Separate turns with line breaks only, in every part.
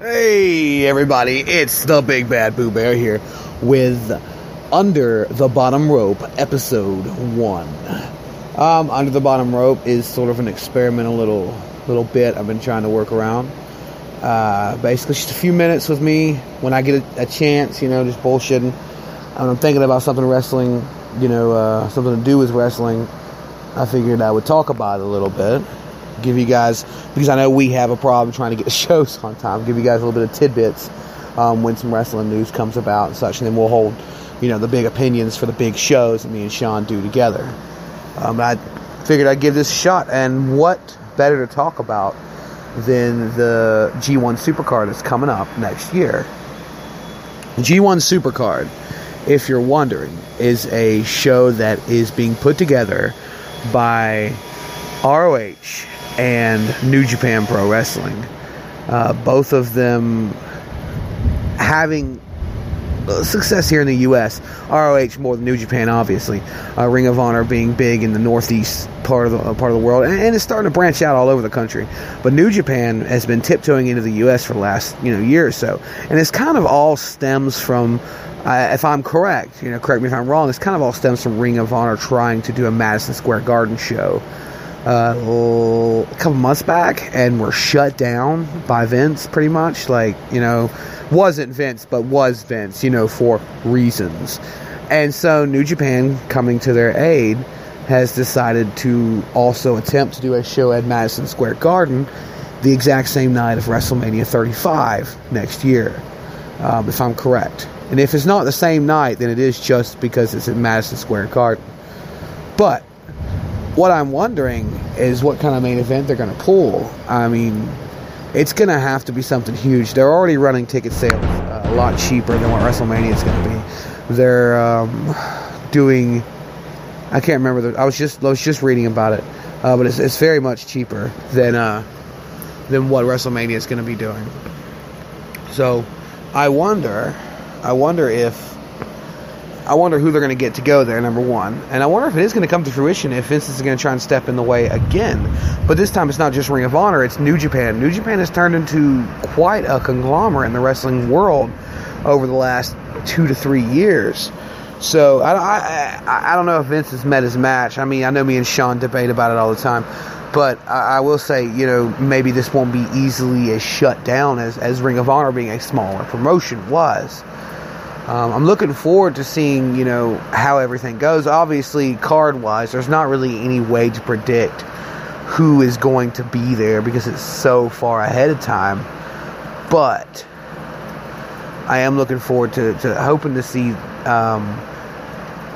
Hey, everybody, it's the Big Bad Boo Bear here with Under the Bottom Rope, Episode 1. Um, Under the Bottom Rope is sort of an experimental little, little bit I've been trying to work around. Uh, basically, just a few minutes with me when I get a, a chance, you know, just bullshitting. I'm thinking about something wrestling, you know, uh, something to do with wrestling, I figured I would talk about it a little bit give you guys because I know we have a problem trying to get the shows on time. Give you guys a little bit of tidbits um, when some wrestling news comes about and such, and then we'll hold you know the big opinions for the big shows that me and Sean do together. Um, I figured I'd give this a shot, and what better to talk about than the G1 Supercard that's coming up next year? G1 Supercard, if you're wondering, is a show that is being put together by ROH and New Japan Pro Wrestling. Uh, both of them having success here in the U.S. ROH more than New Japan, obviously. Uh, Ring of Honor being big in the Northeast part of the uh, part of the world, and, and, it's starting to branch out all over the country. But New Japan has been tiptoeing into the U.S. for the last you know year or so, and it's kind of all stems from. Uh, if I'm correct, you know, correct me if I'm wrong. It's kind of all stems from Ring of Honor trying to do a Madison Square Garden show uh, a couple months back and were shut down by Vince pretty much. Like, you know, wasn't Vince, but was Vince, you know, for reasons. And so New Japan, coming to their aid, has decided to also attempt to do a show at Madison Square Garden the exact same night of WrestleMania 35 next year, um, if I'm correct. And if it's not the same night, then it is just because it's at Madison Square Garden. But what I'm wondering is what kind of main event they're going to pull. I mean, it's going to have to be something huge. They're already running ticket sales uh, a lot cheaper than what WrestleMania is going to be. They're um, doing. I can't remember. The, I was just I was just reading about it, uh, but it's, it's very much cheaper than uh, than what WrestleMania is going to be doing. So, I wonder, I wonder if I wonder who they're going to get to go there, number one. And I wonder if it is going to come to fruition if Vince is going to try and step in the way again. But this time it's not just Ring of Honor, it's New Japan. New Japan has turned into quite a conglomerate in the wrestling world over the last two to three years. So I, I, I don't know if Vince has met his match. I mean, I know me and Sean debate about it all the time. But I, I will say, you know, maybe this won't be easily as shut down as, as Ring of Honor being a smaller promotion was. Um, I'm looking forward to seeing, you know, how everything goes. Obviously, card wise, there's not really any way to predict who is going to be there because it's so far ahead of time. But I am looking forward to, to hoping to see um,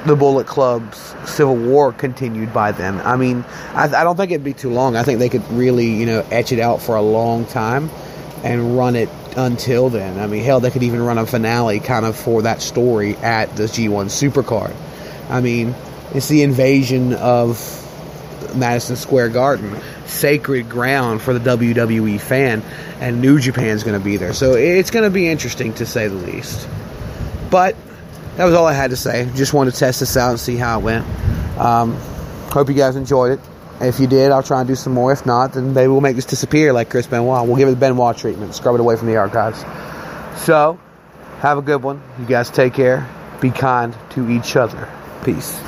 the Bullet Club's Civil War continued by then. I mean, I, I don't think it'd be too long. I think they could really, you know, etch it out for a long time and run it until then. I mean, hell, they could even run a finale kind of for that story at the G1 Supercard. I mean, it's the invasion of Madison Square Garden, sacred ground for the WWE fan, and New Japan's going to be there. So it's going to be interesting to say the least. But that was all I had to say. Just wanted to test this out and see how it went. Um, hope you guys enjoyed it. If you did, I'll try and do some more. If not, then maybe we'll make this disappear like Chris Benoit. We'll give it the Benoit treatment, scrub it away from the archives. So, have a good one. You guys take care. Be kind to each other. Peace.